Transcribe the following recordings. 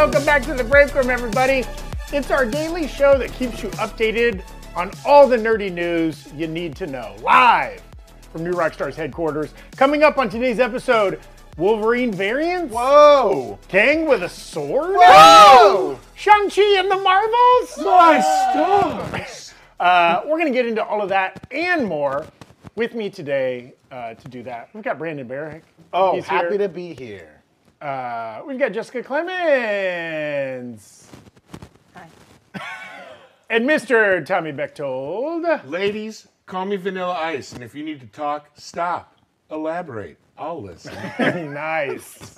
Welcome back to the break room, everybody. It's our daily show that keeps you updated on all the nerdy news you need to know. Live from New Rockstars headquarters. Coming up on today's episode, Wolverine variants? Whoa! Kang with a sword? Whoa! Shang-Chi and the Marvels? My stars! Uh, we're going to get into all of that and more. With me today uh, to do that, we've got Brandon Barrick. Oh, He's happy here. to be here. Uh, we've got Jessica Clemens. Hi. And Mr. Tommy Bechtold. Ladies, call me Vanilla Ice, and if you need to talk, stop, elaborate. I'll listen. nice.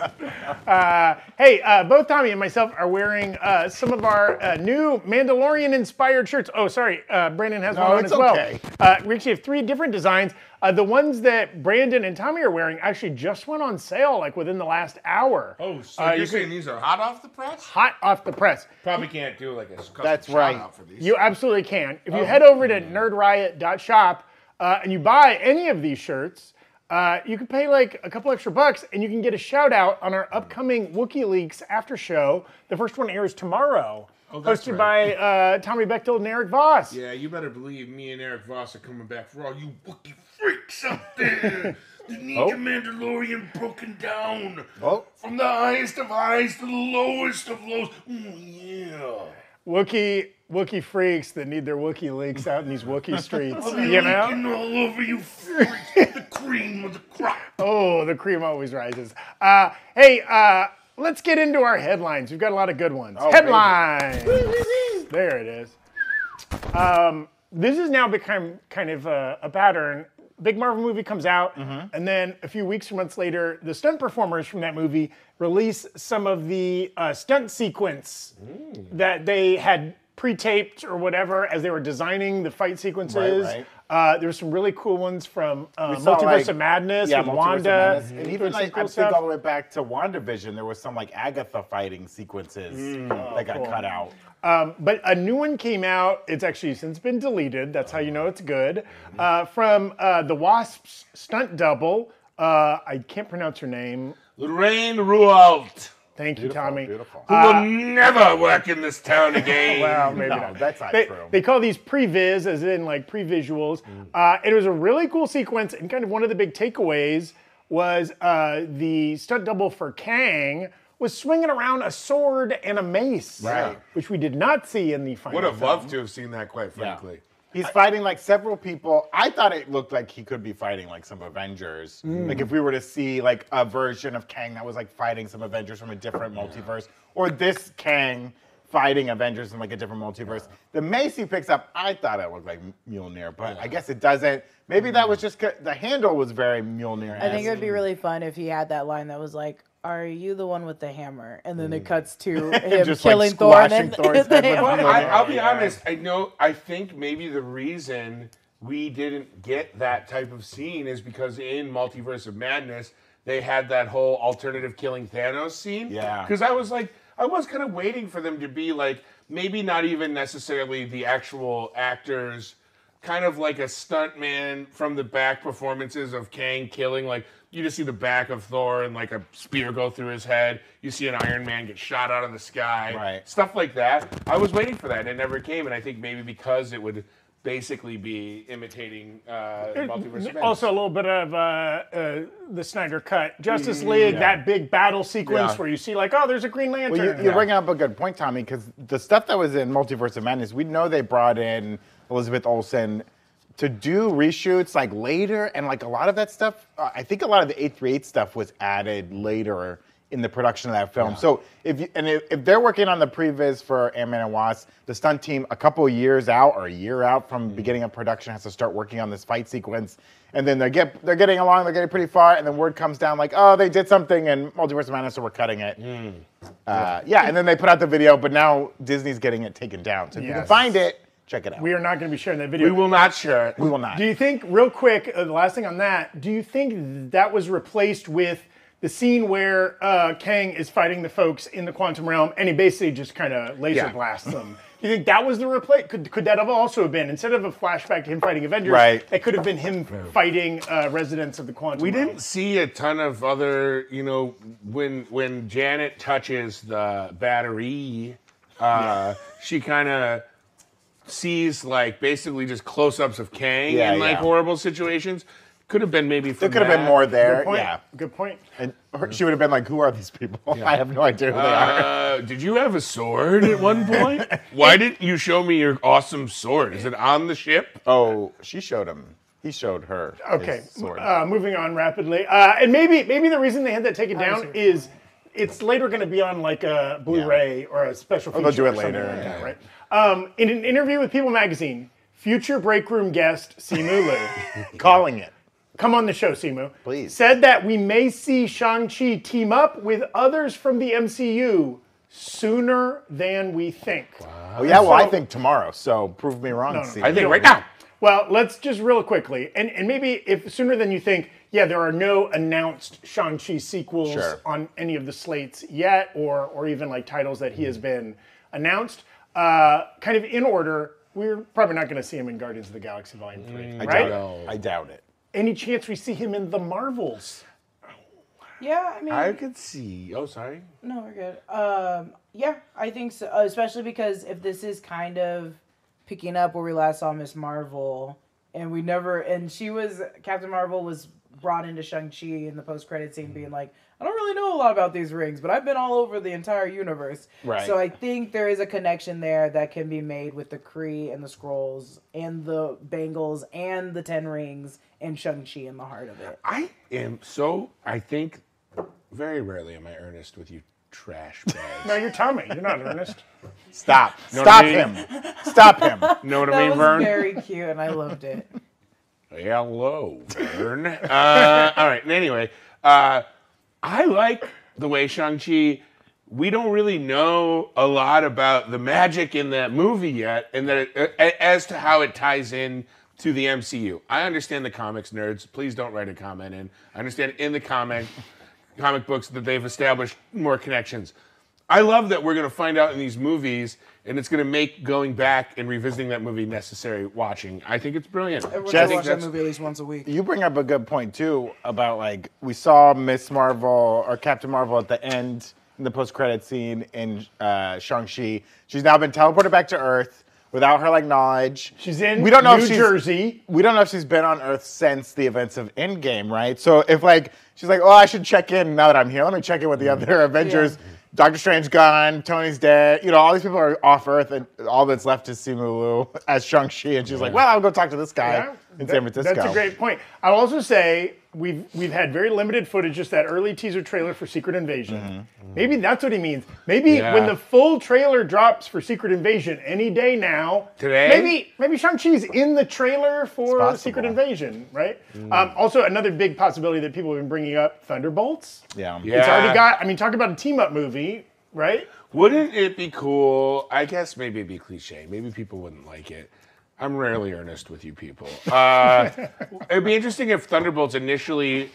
Uh, hey, uh, both Tommy and myself are wearing uh, some of our uh, new Mandalorian inspired shirts. Oh, sorry, uh, Brandon has No, one on it's as well. okay. Uh, we actually have three different designs. Uh, the ones that Brandon and Tommy are wearing actually just went on sale like within the last hour. oh, so Uh, you're you saying can- these are hot off the press? Hot off the press. Probably can't do like a custom That's right. out for these. You absolutely can. If you head over to nerdriot.shop uh, and you buy any of these shirts, uh, you can pay like a couple extra bucks and you can get a shout out on our upcoming WikiLeaks after show. The first one airs tomorrow. Oh, hosted right. by uh, Tommy Bechtold and Eric Voss. yeah, you better believe me and Eric Voss are coming back for all you Wookiee freaks out there that need Oh. your Mandalorian broken down. Oh. From the highest of highs to the lowest of lows. Mm, yeah. Wookie Wookie freaks that need their Wookie links out in these Wookie streets. I'll be you know? all over you freaks. the cream of the crop. Oh, the cream always rises. Uh, hey, uh, let's get into our headlines. We've got a lot of good ones. Oh, headlines. there it is. Um, this has now become kind of a, a pattern. Big Marvel movie comes out, and then a few weeks or months later, the stunt performers from that movie release some of the uh, stunt sequence that they had pre-taped or whatever as they were designing the fight sequences. right. Uh, there were some really cool ones from uh, saw, Multiverse like- of Madness Yeah, with Multiverse of Wanda. Madness. And even like cool I stuff. think all the way back to WandaVision, there was some like Agatha fighting sequences that got cool. cut out. Um, but a new one came out. It's actually since been deleted. That's how you know it's good. Uh, from uh, the Wasps stunt double. Uh, I can't pronounce her name. Lorraine Rualt. Thank you, Tommy. Beautiful. Who will never work in this town again. Well, maybe No, not. that's not they, true. They call these pre-viz, as in like pre-visuals. Uh, it was a really cool sequence, and kind of one of the big takeaways was uh, the stunt double for Kang was swinging around a sword and a mace, Right. Which we did not see in the final. Would have film. loved to have seen that, quite frankly. He's fighting like several people. I thought it looked like he could be fighting like some Avengers. Like if we were to see like a version of Kang that was like fighting some Avengers from a different multiverse, or this Kang fighting Avengers in like a different multiverse. The mace he picks up, I thought it looked like Mjolnir, but I guess it doesn't. Maybe that was mm. just the handle was very Mjolnir. I think it would be really fun if he had that line that was like, "Are you the one with the hammer?" And then it mm. cuts to him Just, like, killing Thor. And squashing then Thor's the head with hammer. I, I'll be honest. I know. I think maybe the reason we didn't get that type of scene is because in Multiverse of Madness they had that whole alternative killing Thanos scene. Yeah. Because I was like, I was kind of waiting for them to be like, maybe not even necessarily the actual actors, kind of like a stuntman from the back performances of Kang killing. Like you just see the back of Thor and like a spear go through his head. You see an Iron Man get shot out of the sky Right. stuff like that. I was waiting for that, and it never came. And I think maybe because it would basically be imitating uh, Multiverse of Madness. Also, a little bit of uh, uh, the Snyder cut, Justice League, that big battle sequence Yeah. where you see like, oh, there's a Green Lantern. Well, you, you're bringing up a good point, Tommy, because the stuff that was in Multiverse of Madness, we know they brought in Elizabeth Olsen to do reshoots like later, and like a lot of that stuff, uh, I think a lot of the 838 stuff was added later in the production of that film. So if you, and if, if they're working on the previs for Ant-Man and Wasp, the stunt team a couple years out or a year out from beginning of production has to start working on this fight sequence. And then they get they're getting along, they're getting pretty far, and then word comes down like, oh, they did something in Multiverse of Madness, so we're cutting it. Uh, yeah, and then they put out the video, but now Disney's getting it taken down. So if you can find it, check it out. We are not going to be sharing that video. we will not share it. We will not. Do you think, real quick, uh, the last thing on that, do you think that was replaced with the scene where uh, Kang is fighting the folks in the quantum realm, and he basically just kind of laser Yeah. blasts them. Do you think that was the replay? Could, could that have also been instead of a flashback to him fighting Avengers? Right. That could have been him fighting uh, residents of the quantum. Realm. We realm. didn't see a ton of other, you know, when when Janet touches the battery, uh, she kind of sees like basically just close-ups of Kang Yeah, in like yeah. horrible situations. Could have been maybe. There From could have been that. more Good there. point. Yeah. Good point. And her- she would have been like, "Who are these people? I have no idea who they are." Uh, did you have a sword at one point? Why didn't you show me your awesome sword? Is it on the ship? Oh, she showed him. He showed her. Okay, his sword. uh, moving on rapidly, uh, and maybe maybe the reason they had that taken down is it's later going to be on like a Blu-ray or a special feature. they'll do it later, like yeah. right? Um, in an interview with People Magazine, future break room guest Simu Liu, Calling it. come on the show, Simu, Please. said that we may see Shang Chi team up with others from the MCU sooner than we think. Oh yeah. Well, I think tomorrow. So prove me wrong. no. Steve. I think right now. Well, let's just real quickly, and, and maybe if sooner than you think, yeah, there are no announced Shang-Chi sequels Sure. on any of the slates yet, or or even like titles that he has been announced. Uh, kind of in order, we're probably not going to see him in Guardians of the Galaxy Volume 3, I right? doubt it. I doubt it. Any chance we see him in the Marvels? Yeah, I mean, I could see. Oh, sorry. no, we're good. Um, yeah, I think so. uh, Especially because if this is kind of picking up where we last saw Miss Marvel, and we never, and she was Captain Marvel was brought into Shang Chi in the post credit scene, being like, I don't really know a lot about these rings, but I've been all over the entire universe. Right. So I think there is a connection there that can be made with the Kree and the Scrolls and the Bangles and the Ten Rings and Shang Chi in the heart of it. I am so. I think very rarely am I earnest with you, trash bags. No, you're Tommy. You're not earnest. Stop. Know Stop I mean? him. Stop him. know what I mean, was Vern? very cute, and I loved it. Hello, Vern. uh, all right. Anyway, uh, I like the way Shang-Chi. We don't really know a lot about the magic in that movie yet, and that it, as to how it ties in to the MCU. I understand the comics nerds. Please don't write a comment in. I understand in the comic comic books that they've established more connections. I love that we're going to find out in these movies, and it's going to make going back and revisiting that movie necessary watching. I think it's brilliant. We're Just- gonna watch that that's- movie at least once a week. You bring up a good point too about like we saw Miss Marvel or Captain Marvel at the end in the post-credit scene in uh, Shang-Chi. She's now been teleported back to Earth without her like knowledge. She's in we don't know New if she's, Jersey. We don't know if she's been on Earth since the events of Endgame, right? So if like she's like, oh, I should check in now that I'm here. Let me check in with the other Avengers. Doctor Strange gone, Tony's dead. You know, all these people are off Earth, and all that's left is Simu Liu as Shang-Chi. And she's like, well, I'll go talk to this guy Yeah, in that- San Francisco. That's a great point. I'll also say we've we've had very limited footage, just that early teaser trailer for Secret Invasion. Mm-hmm. Maybe that's what he means. Maybe Yeah. when the full trailer drops for Secret Invasion any day now, Today? maybe maybe Shang Chi's in the trailer for. Secret Invasion, right? Um, also, another big possibility that people have been bringing up: Thunderbolts. Yeah. Yeah. It's already got. I mean, talk about a team up movie, right? Wouldn't it be cool? I guess maybe it'd be cliche. Maybe people wouldn't like it. I'm rarely earnest with you people. Uh, it'd be interesting if Thunderbolts initially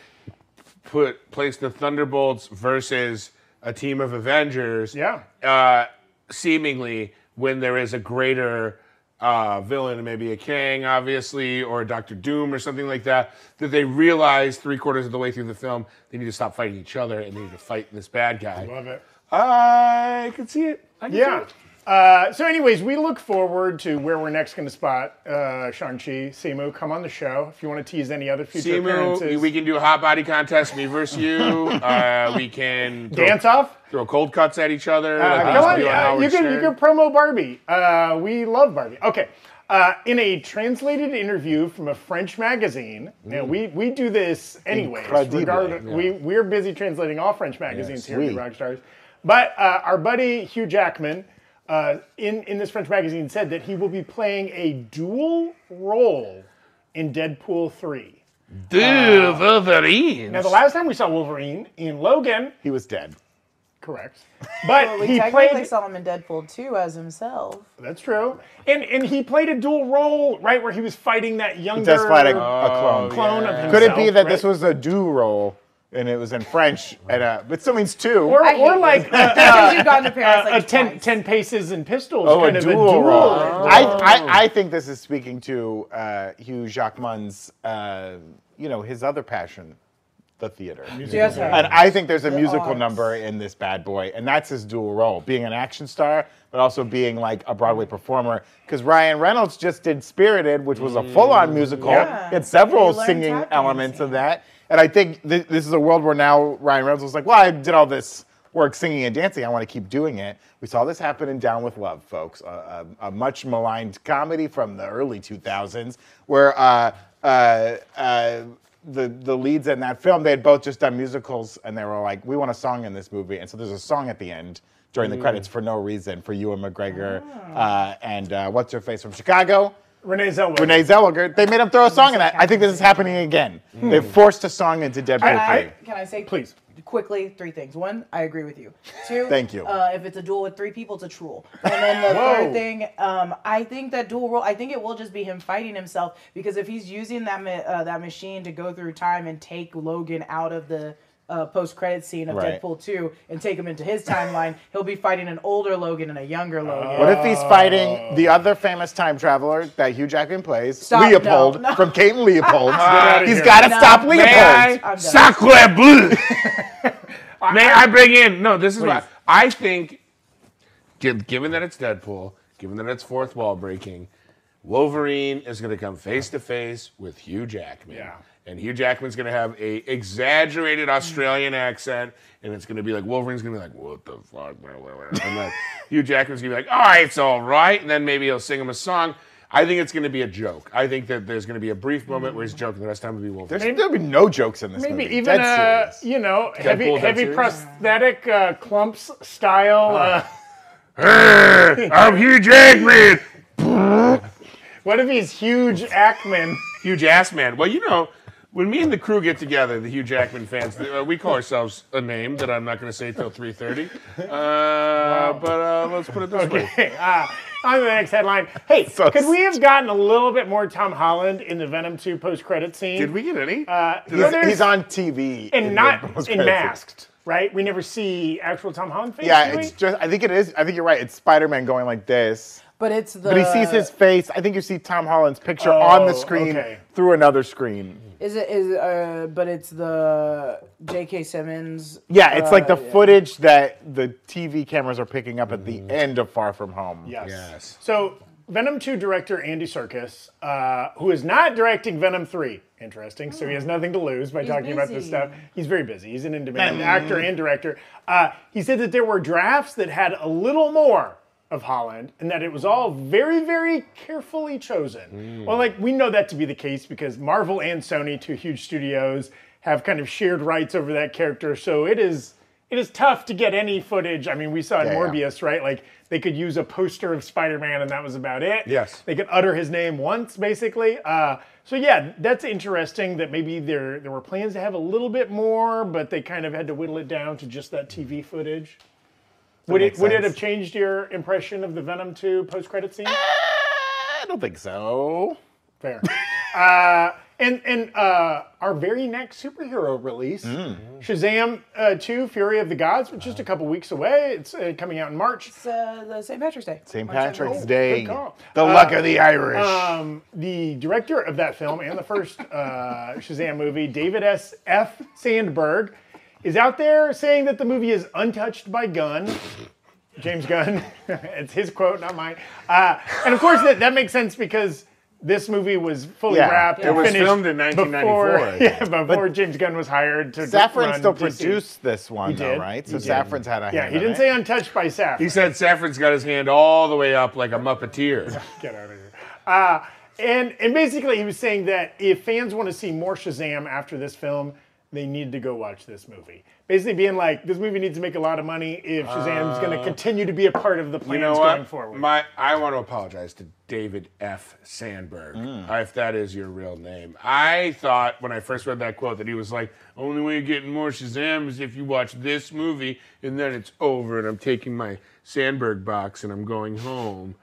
put placed the Thunderbolts versus a team of Avengers. Yeah. Uh, seemingly, when there is a greater uh, villain, maybe a Kang, obviously, or a Doctor Doom or something like that, that they realize three quarters of the way through the film they need to stop fighting each other and they need to fight this bad guy. I Love it. I can see it. I can see Yeah. it. Uh, so, anyways, we look forward to where we're next going to spot uh, Shang-Chi. Simu, come on the show if you want to tease any other future appearances. We can do a hot body contest, me versus you. Uh, we can throw, Dance off? throw cold cuts at each other. Uh, like come used on, do uh, you, can, you can promo Barbie. Uh, we love Barbie. Okay. Uh, in a translated interview from a French magazine, and we, we do this anyways. Incredible. regardless- we, we're busy translating all French magazines here at sweet. Rockstars. But uh, our buddy Hugh Jackman uh, in, in this French magazine said that he will be playing a dual role in Deadpool 3. Dude, Wolverine. Now, the last time we saw Wolverine in Logan, He was dead. correct, but Well, we he technically played. saw him in Deadpool 2 as himself. That's true, and and he played a dual role, right, where he was fighting that younger Just fight a, a clone. clone of himself. Could it be that this was a do role and it was in French, and uh, but still means two. Or, I or like uh, That's you've gone to Paris like 10, twice. 10 paces and pistols Oh, kind a of dual, a duel. role. I, Oh. I, I think this is speaking to uh, Hugh Jackman's, uh, you know, his other passion, the theater. Yes, sir. And I think there's a musical arts. number in this bad boy, and that's his dual role, being an action star, but also being like a Broadway performer. Because Ryan Reynolds just did Spirited, which was a full-on musical. Yeah. It had several singing elements dancing. of that. And I think th- this is a world where now Ryan Reynolds was like, well, I did all this work singing and dancing. I want to keep doing it. We saw this happen in Down with Love, folks, a, a, a much maligned comedy from the early 2000s, where uh, uh, uh, the the leads in that film they had both just done musicals, and they were like, we want a song in this movie, and so there's a song at the end during the credits for no reason for Ewan McGregor uh, and uh, what's her face from Chicago. Renee Zellweger. Renee Zellweger, they made him throw a song in that. I think this is happening again. They forced a song into Deadpool I- Can I, 3. can I say Please. quickly three things? One, I agree with you. Two, Thank you. Uh, if it's a duel with three people, it's a truel. And then the third thing, um, I think that dual role. I think it will just be him fighting himself because if he's using that ma- uh, that machine to go through time and take Logan out of the. Uh, post-credit scene of Right. Deadpool 2 and take him into his timeline. He'll be fighting an older Logan and a younger Logan. What if he's fighting the other famous time traveler that Hugh Jackman plays, Stop, Leopold no, no. from Kate and Leopold? outta he's here. got to No. stop Leopold. May I? Sacre bleu. May I bring in? No, this is what Please. I think. Given that it's Deadpool, given that it's fourth wall breaking, Wolverine is going to come face to face with Hugh Jackman. Yeah. And Hugh Jackman's going to have a exaggerated Australian accent, and it's going to be like Wolverine's going to be like, "What the fuck?" blah, blah, blah." And then Hugh Jackman's going to be like, "All right, it's all right," and then maybe he'll sing him a song. I think it's going to be a joke. I think that there's going to be a brief moment where he's joking. The rest of the time will be Wolverine. There's, there'll be no jokes in this Maybe movie. even Dead uh, you know heavy Deadpool, heavy Dead serious? prosthetic uh, clumps style. Uh, Hey, I'm Hugh Jackman. what if he's huge Ackman? Huge ass man. Well, you know, when me and the crew get together, the Hugh Jackman fans, uh, we call ourselves a name that I'm not going to say till 3:30. Uh, But uh, let's put it this way. Okay, uh, on the next headline. Hey, So could we have gotten a little bit more Tom Holland in the Venom 2 post-credit scene? Did we get any? Uh, he's, no, he's on TV. and in not in masked, right? We never see actual Tom Holland face. Yeah, do we? it's just. I think it is. I think you're right. It's Spider-Man going like this, But it's the. but he sees his face. I think you see Tom Holland's picture on the Oh, screen okay. through another screen. Is it is uh? But it's the J.K. Simmons. Yeah, it's like the uh, yeah. footage that the TV cameras are picking up at the end of Far From Home. Yes. Yes. So Venom 2 director Andy Serkis, uh, who is not directing Venom 3. Interesting. So he has nothing to lose by talking about this stuff. He's very busy. He's an in-demand actor and director. Uh, he said that there were drafts that had a little more of Holland and that it was all very, very carefully chosen. Well, like we know that to be the case because Marvel and Sony, two huge studios, have kind of shared rights over that character. So it is it is tough to get any footage. I mean, we saw in Yeah, yeah. Morbius, right? Like they could use a poster of Spider-Man and that was about it. Yes. They could utter his name once, basically. Uh, so yeah, that's interesting that maybe there there were plans to have a little bit more, but they kind of had to whittle it down to just that TV footage. Would it would it have changed your impression of the Venom 2 post-credit scene? I don't think so. Fair. uh, and and uh, our very next superhero release, Hmm. Shazam uh, 2: Fury of the Gods, which is just a couple weeks away. It's uh, coming out in March. It's uh, the St. Patrick's Day. St. Patrick's 7th. Day. good call. The luck of the Irish. Um, the director of that film and the first uh, Shazam movie, David S. F. Sandberg, is out there saying that the movie is untouched by Gunn. James Gunn. it's his quote, not mine. Uh, and of course, that, that makes sense because this movie was fully Yeah. wrapped. It and was finished filmed in 1994, Before, I yeah, before James Gunn was hired to Safran run still DC. produced this one, though, did. right? He So did. Safran's had a hand. Yeah, hand he in didn't it. say untouched by Safran. He said Safran's got his hand all the way up like a Muppeteer. Get out of here. Uh, and and basically, he was saying that if fans want to see more Shazam after this film, they need to go watch this movie. Basically, being like, this movie needs to make a lot of money if Shazam's going to uh, continue to be a part of the plans You know going what? forward. My, I want to apologize to David F. Sandberg, mm. if that is your real name. I thought when I first read that quote that he was like, "Only way you're getting more Shazam is if you watch this movie, and then it's over, and I'm taking my Sandberg box and I'm going home."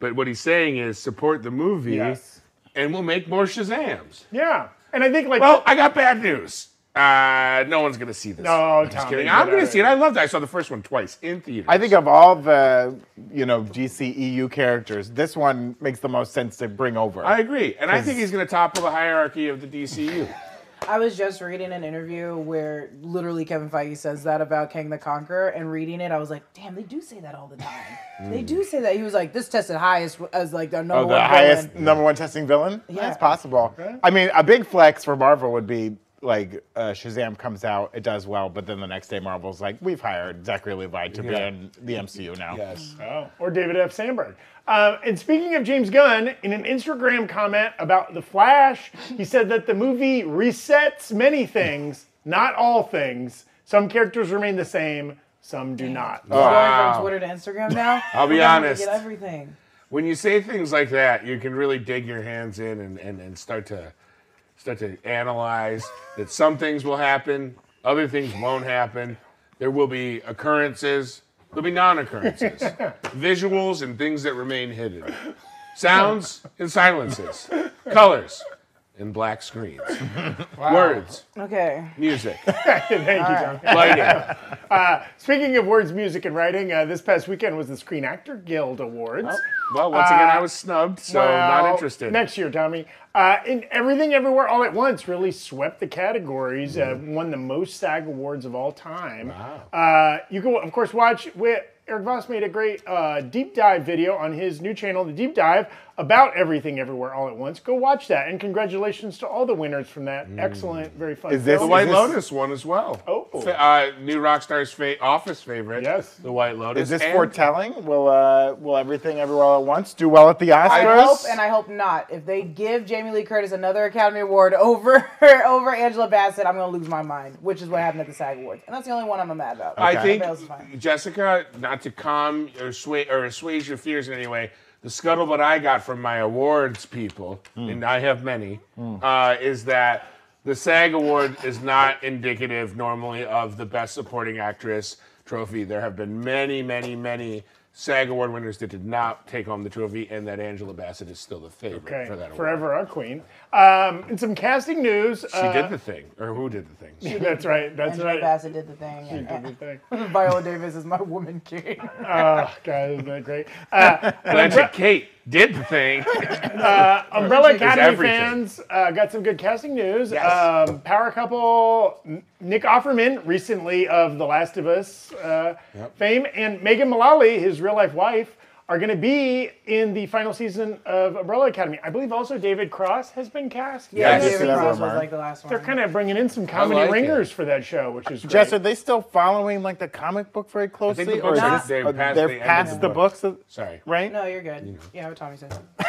But what he's saying is support the movie, Yes. and we'll make more Shazams. yeah, and I think like Well, I got bad news. Uh, no one's gonna see this. No, I'm just Tommy, kidding. I'm gonna see it. I loved it. I saw the first one twice in theaters. I think of all the, you know, DCEU characters, this one makes the most sense to bring over. I agree, and I think he's gonna topple the hierarchy of the DCU. I was just reading an interview where literally Kevin Feige says that about Kang the Conqueror, and reading it, I was like, damn, they do say that all the time. They do say that. He was like, this tested highest as like the number Oh, one the villain. highest number one testing villain? Yeah. That's possible. I mean, a big flex for Marvel would be like uh, Shazam comes out, it does well, but then the next day Marvel's like, we've hired Zachary Levi to be Yeah. in the MCU now. Yes. Oh, or David F. Sandberg. Um, and speaking of James Gunn, in an Instagram comment about The Flash, he said that the movie resets many things, not all things. Some characters remain the same, some do not. We're going Wow. from Twitter to Instagram now. I'll be We're gonna honest. Get everything. When you say things like that, you can really dig your hands in and, and, and start to start to analyze that some things will happen, other things won't happen. There will be occurrences, there'll be non-occurrences, visuals and things that remain hidden, sounds and silences, colors and black screens, words, Okay. music, Thank you, John. lighting. Speaking of words, music, and writing, uh, this past weekend was the Screen Actor Guild Awards. Well, once again, I was snubbed, so not interested. Next year, Tommy. Uh, and Everything Everywhere All at Once really swept the categories, uh, won the most SAG awards of all time. Uh, you can, of course, watch. We, Eric Voss made a great uh, deep dive video on his new channel, The Deep Dive, about Everything Everywhere All at Once. Go watch that. And congratulations to all the winners from that excellent, very fun Is this- The film. White this- Lotus one as well. Oh. Uh, new Rockstar's fa- Office favorite. Yes. The White Lotus. Is this and- foretelling? Will uh, will everything everywhere all at once do well at the Oscars? I hope and I hope not. If they give Jamie Lee Curtis another Academy Award over over Angela Bassett, I'm gonna lose my mind, which is what happened at the SAG Awards, and that's the only one I'm mad about. I think Everybody else is fine. Jessica, not to calm or sway or assuage your fears in any way, the scuttlebutt I got from my awards people, and I have many, uh, is that the SAG award is not indicative normally of the Best Supporting Actress trophy. There have been many, many, many SAG award winners that did not take home the trophy, and that Angela Bassett is still the favorite Okay, for that award. forever our queen. Um, and some casting news. She did the thing, or who did the thing? That's right. That's right. Angela right. Bassett did the thing. She did the thing. Viola Davis is my woman king. Oh, God, isn't that great? Uh, Blanchett Kate did the thing. Umbrella Academy fans uh, got some good casting news. Yes. Um, power couple Nick Offerman, recently of The Last of Us uh, fame, and Megan Mullally, his real life wife, are going to be in the final season of Umbrella Academy. I believe also David Cross has been cast. Yeah, Yes. David Cross was like the last one. They're kind of bringing in some comedy like it. ringers for that show, which is great. Jess, are they still following like the comic book very closely, the or books is are- this- they're past they're the end past the the books. books, Sorry. right? No, you're good. Mm-hmm. Yeah, what Tommy said.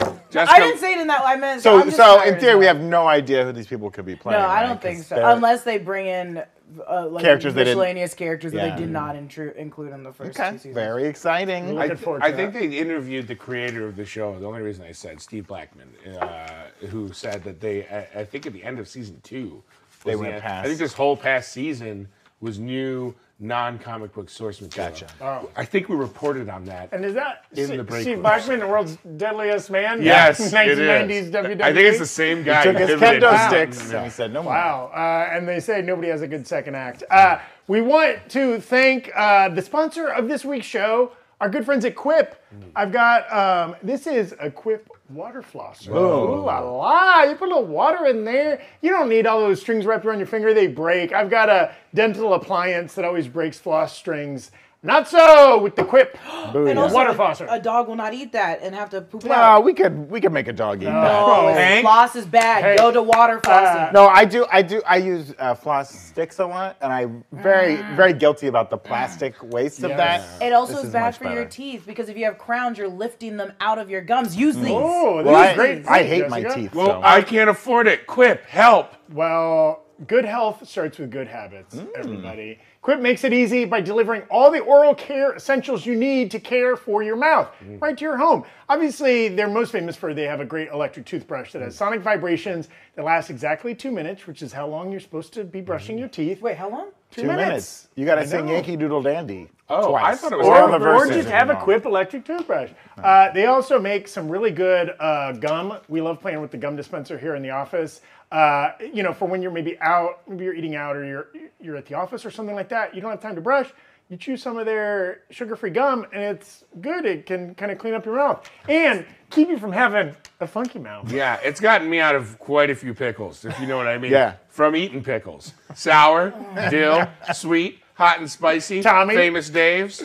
Oh. Jessica, I didn't say it in that. I meant. So, I'm so in theory, we have no idea who these people could be playing. No, I don't think so. Unless they bring in uh, like Characters they didn't- miscellaneous characters that Yeah. they did not intru- include in the first Okay, two seasons. very exciting. I, th- I think they interviewed the creator of the show. The only reason I said Steve Blackman, uh, who said that they, I, I think at the end of season two, They went end- past. I think this whole past season was new non-comic book source material. Gotcha. Oh. I think we reported on that. And is that In Steve the break Steve rooms. Blackman, the world's deadliest man? yes, it 1990s is. WWE. I think it's the same guy. Took who his pivoted kendo to- sticks Yeah. and he said, "No more." Wow. Uh, and they say nobody has a good second act. Uh, we want to thank uh, the sponsor of this week's show, our good friends at Quip. I've got, um, this is a Quip water flosser. Ooh la la. You put a little water in there. You don't need all those strings wrapped around your finger, they break. I've got a dental appliance that always breaks floss strings. Not so with the Quip And also, water a, flosser. a dog will not eat that and have to poop it No, out. we could we could make a dog eat that. Oh, if Hank? floss is bad. Hey. Go to water uh, flossing. No, I do. I do. I use uh, floss sticks a lot, and I'm very, mm. very guilty about the plastic mm. waste of that. Yes. It also This is is bad much for your better. teeth because if you have crowns, you're lifting them out of your gums. Use mm. these. Oh, this Well, is I, great. I hate my Jessica. teeth. Well, so. I can't afford it. Quip, help. Well, good health starts with good habits, everybody. Quip makes it easy by delivering all the oral care essentials you need to care for your mouth mm. right to your home. Obviously, they're most famous for they have a great electric toothbrush that has mm. sonic vibrations that lasts exactly two minutes, which is how long you're supposed to be brushing mm. your teeth. Wait, how long? Two minutes. You got to sing. Yankee Doodle Dandy. Oh, twice. I thought it was Or on the the or just have a. Quip electric toothbrush. Uh, they also make some really good uh, gum. We love playing with the gum dispenser here in the office. Uh, you know, for when you're maybe out, maybe you're eating out or you're you're at the office or something like that. You don't have time to brush. You chew some of their sugar-free gum, and it's good. It can kind of clean up your mouth and keep you from having a funky mouth. Yeah, it's gotten me out of quite a few pickles, if you know what I mean. Yeah. From eating pickles. Sour, dill, sweet, hot and spicy. Tommy? Famous Dave's.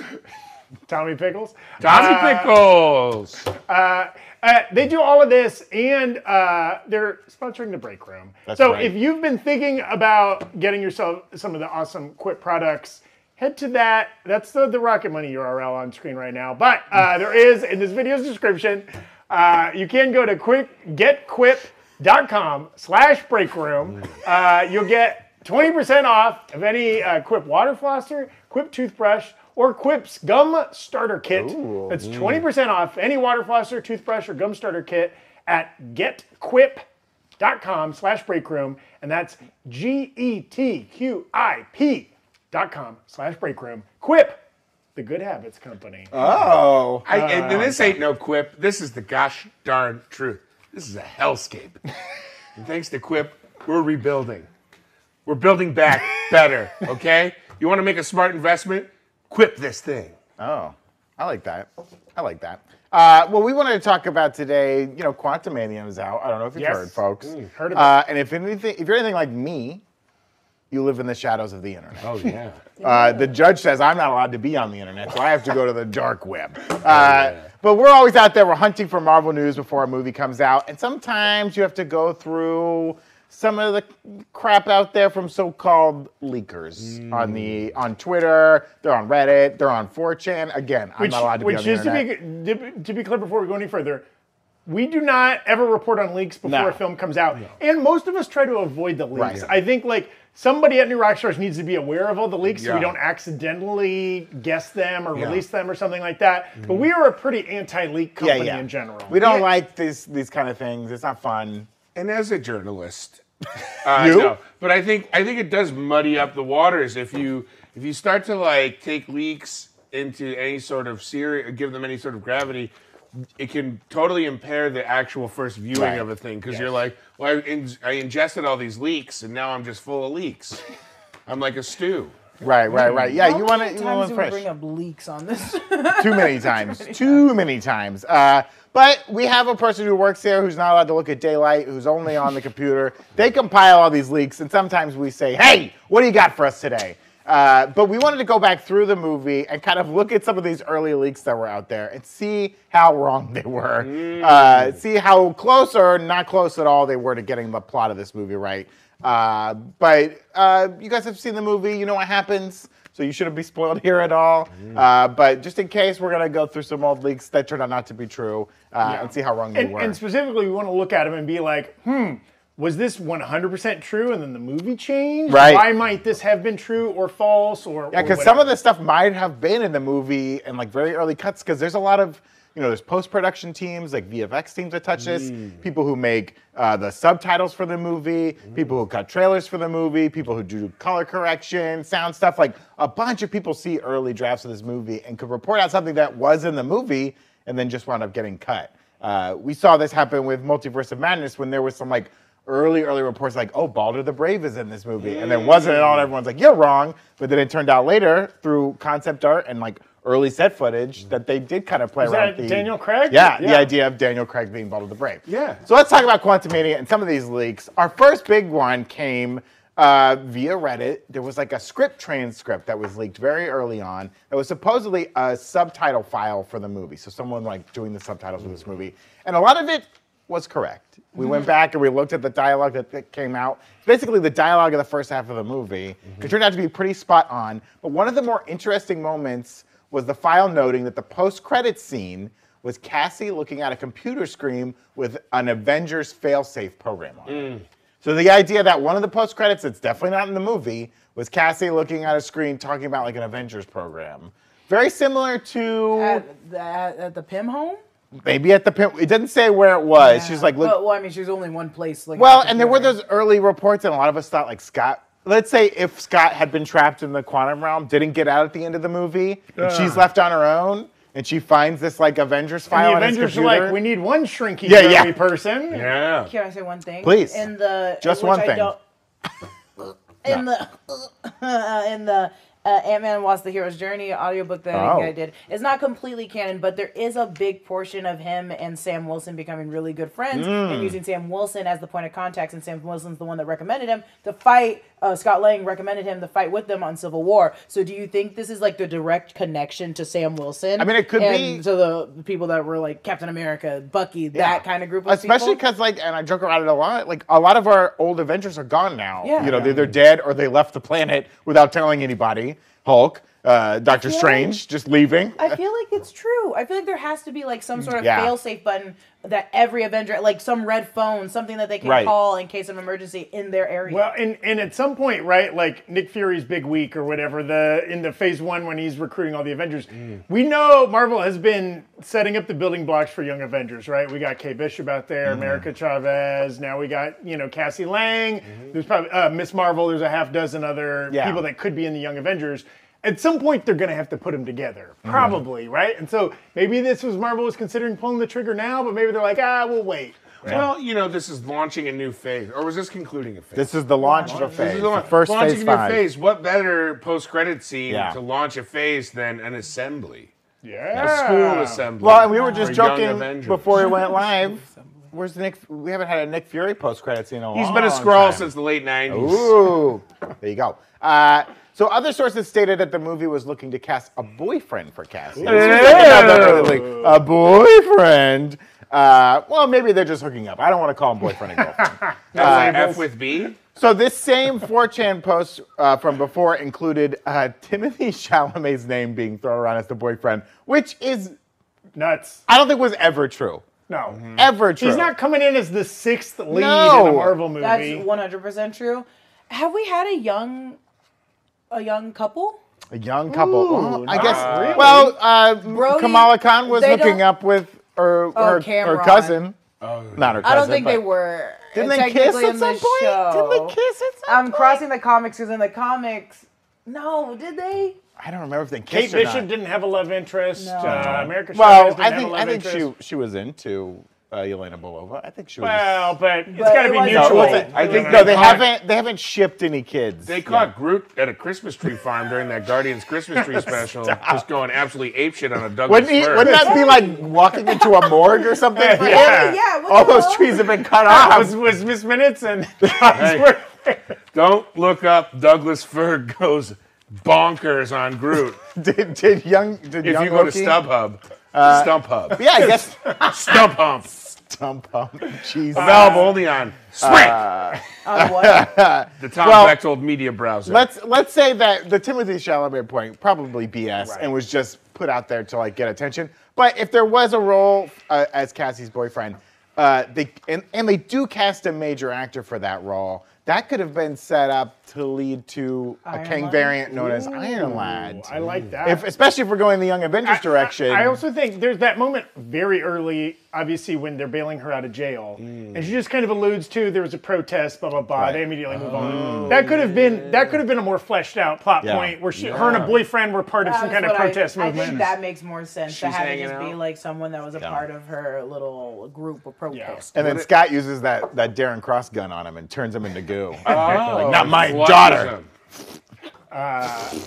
Tommy Pickles. Tommy Uh, Pickles. Uh, they do all of this, and uh, they're sponsoring the break room. That's so right. if you've been thinking about getting yourself some of the awesome Quip products, head to that. That's the, the Rocket Money URL on screen right now. But uh, there is in this video's description. Uh, you can go to quick getquip.com slash break room. Uh, you'll get 20% off of any uh, Quip water flosser, Quip toothbrush, or Quip's gum starter kit. That's 20% off any water flosser, toothbrush, or gum starter kit at getquip.com slash breakroom. And that's E G-E-T-Q-I-P dot com slash breakroom. Quip, the good habits company. Oh. I, and, and this ain't no quip. This is the gosh darn truth. This is a hellscape. and thanks to Quip, we're rebuilding. We're building back better, okay? You want to make a smart investment? Quip this thing. Oh, I like that. I like that. Uh, well, we wanted to talk about today. You know, Quantumania is out. I don't know if you've Yes. heard, folks. Mm, heard of uh, And if anything, if you're anything like me, you live in the shadows of the internet. Oh, yeah. Uh, the judge says I'm not allowed to be on the internet, so I have to go to the dark web. Uh, But we're always out there. We're hunting for Marvel news before a movie comes out, and sometimes you have to go through some of the crap out there from so-called leakers on the on Twitter. They're on Reddit. They're on 4chan. Again, I'm Which, not allowed to be on the internet. Which just to be, to be clear before we go any further, we do not ever report on leaks before No. a film comes out. And most of us try to avoid the leaks. Right. I think like somebody at New Rockstars needs to be aware of all the leaks so we don't accidentally guess them or Yeah. release them or something like that. But we are a pretty anti-leak company yeah. in general. We don't Yeah. like these these kind of things. It's not fun. And as a journalist, uh, You? no, but I think I think it does muddy up the waters if you if you start to like take leaks into any sort of serious, give them any sort of gravity. It can totally impair the actual first viewing Right. of a thing because you're like, well, I, in, I ingested all these leaks and now I'm just full of leaks. I'm like a stew. Right, right, right. Yeah, How you want to you want do we bring up leaks on this? too many times. Too many times. Uh, but we have a person who works here who's not allowed to look at daylight, who's only on the computer. They compile all these leaks, and sometimes we say, "Hey, what do you got for us today?" Uh, but we wanted to go back through the movie and kind of look at some of these early leaks that were out there and see how wrong they were, uh, see how close or not close at all they were to getting the plot of this movie right. Uh, but uh, you guys have seen the movie, you know what happens, so you shouldn't be spoiled here at all. Uh, but just in case, we're gonna go through some old leaks that turned out not to be true uh, and see how wrong they were. and specifically, we want to look at them and be like, hmm, was this 100% true and then the movie changed? Right. Why might this have been true or false or Yeah, because some of the stuff might have been in the movie and like very early cuts. Because there's a lot of, you know, there's post production teams, like VFX teams that touch this, people who make uh, the subtitles for the movie, people who cut trailers for the movie, people who do color correction, sound stuff. Like a bunch of people see early drafts of this movie and could report out something that was in the movie and then just wound up getting cut. Uh, we saw this happen with Multiverse of Madness when there was some like early, early reports like, oh, Balder the Brave is in this movie. And there wasn't at all. And everyone's like, you're wrong. But then it turned out later through concept art and like early set footage that they did kind of play Was around that the Daniel Craig? Yeah, the idea of Daniel Craig being Balder the Brave. Yeah. So let's talk about Quantumania and some of these leaks. Our first big one came uh, via Reddit. There was like a script transcript that was leaked very early on that was supposedly a subtitle file for the movie. So someone like doing the subtitles for this movie. And a lot of it was correct. We went mm-hmm. back and we looked at the dialogue that, that came out. Basically, the dialogue of the first half of the movie. Mm-hmm. It turned out to be pretty spot on. But one of the more interesting moments was the file noting that the post credit scene was Cassie looking at a computer screen with an Avengers failsafe program on it. Mm. So the idea that one of the post credits that's definitely not in the movie was Cassie looking at a screen talking about like an Avengers program. Very similar to at, the, at, at the Pym home? Maybe at the pin. It doesn't say where it was. She's like, look. Well, well, I mean, she's only one place. Like well, the and there were those early reports, and a lot of us thought like Scott let's say if Scott had been trapped in the quantum realm, didn't get out at the end of the movie, and she's left on her own, and she finds this like Avengers And file the on his Avengers are like, we need one shrinky Yeah, yeah, yeah. person. Yeah. Can I say one thing? Please. In the Just one I thing. don't- in the in the uh, Ant Man Lost the Hero's Journey audiobook that Oh. I did. It's not completely canon, but there is a big portion of him and Sam Wilson becoming really good friends Mm. and using Sam Wilson as the point of contact. And Sam Wilson's the one that recommended him to fight. Uh, Scott Lang recommended him to fight with them on Civil War. So do you think this is like the direct connection to Sam Wilson? I mean, it could and be- So the people that were like Captain America, Bucky, that kind of group of Especially because, like, and I joke about it a lot. Like, a lot of our old Avengers are gone now. Yeah. You know, they're either dead or they left the planet without telling anybody. Hulk, uh, Doctor feel Strange, just leaving. I feel like it's true. I feel like there has to be like some sort of Yeah. fail-safe button that every Avenger, like some red phone, something that they can Right. call in case of emergency in their area. Well, and, and at some point, right, like Nick Fury's big week or whatever, the in the phase one when he's recruiting all the Avengers, we know Marvel has been setting up the building blocks for young Avengers, right? We got Kate Bishop out there, America Chavez, now we got, you know, Cassie Lang, there's probably uh, Miss Marvel, there's a half dozen other Yeah. people that could be in the young Avengers. At some point, they're going to have to put them together, probably, right? And so maybe this was Marvel was considering pulling the trigger now, but maybe they're like, ah, we'll wait. Well, you know, this is launching a new phase, or was this concluding a phase? this is the launch of a This phase. is The la- first launching phase a new five. phase. What better post-credit scene Yeah. to launch a phase than an assembly, Yeah. a school assembly? Well, and we were just joking before we went live. Where's the Nick? We haven't had a Nick Fury post credit scene in a He's long been a scroll time. since the late '90s. Ooh, there you go. Uh, so other sources stated that the movie was looking to cast a boyfriend for Cassie. This like a boyfriend. Uh, well, maybe they're just hooking up. I don't want to call him boyfriend and girlfriend. That's like F with B. so this same 4chan post uh, from before included uh, Timothy Chalamet's name being thrown around as the boyfriend, which is Nuts. I don't think was ever true. No. Ever true. He's not coming in as the sixth lead No. in a Marvel movie. That's 100% true. Have we had a young a young couple? A young couple. Ooh, Well, I not guess. really. Well, uh, Brody, Kamala Khan was they hooking up with her Oh, her, her cousin. Oh, Not her cousin. I don't think they were. Didn't they kiss at some the point? Show. Didn't they kiss at some point? I'm point? crossing the comics because in the comics, no, did they? I don't remember if they Kate kissed or Bishop not. didn't have a love interest. No. Uh, America Well, Chavez didn't I have think a I love think interest. she she was into uh, Yelena Belova. I think she was. Well, but it's But got to it be wasn't- no, it mutual. wasn't. I think no, they caught- haven't they haven't shipped any kids. They Yeah. caught Groot at a Christmas tree farm during that Guardians Christmas tree special, just going absolutely apeshit on a Douglas Wouldn't, he, fir. wouldn't that be like walking into a morgue or something? Yeah. Yeah, yeah. What All those hell? trees have been cut off. was, was Miss Minutes and Don't look up Douglas fir goes bonkers on Groot. did, did young did If young you go to Loki- StubHub, StumpHub, Yeah, I guess. Stump Hump, Stump hump. Jeez. available only on Sprint, On what? the Tom well, Bechtold media browser. Let's let's say that the Timothy Chalamet point probably BS and was just put out there to like get attention. But if there was a role uh, as Cassie's boyfriend, uh, they and, and they do cast a major actor for that role. That could have been set up to lead to a Iron Kang Lad? variant known as Iron Lad. I like that. If, especially if we're going the Young Avengers I- direction. I, I also think there's that moment very early, obviously, when they're bailing her out of jail. Mm. And she just kind of alludes to there was a protest, blah, blah, blah. Right. They immediately move on. Oh. That could have been that could have been a more fleshed out plot Yeah. point where she, her and a boyfriend were part of some kind of what I- protest I, movement. think that makes more sense to She's have it hanging just be out. like someone that was a Yeah. part of her little group of protest. and then Scott uses that, that Darren Cross gun on him and turns him into goo. Oh, not my flushes daughter. him.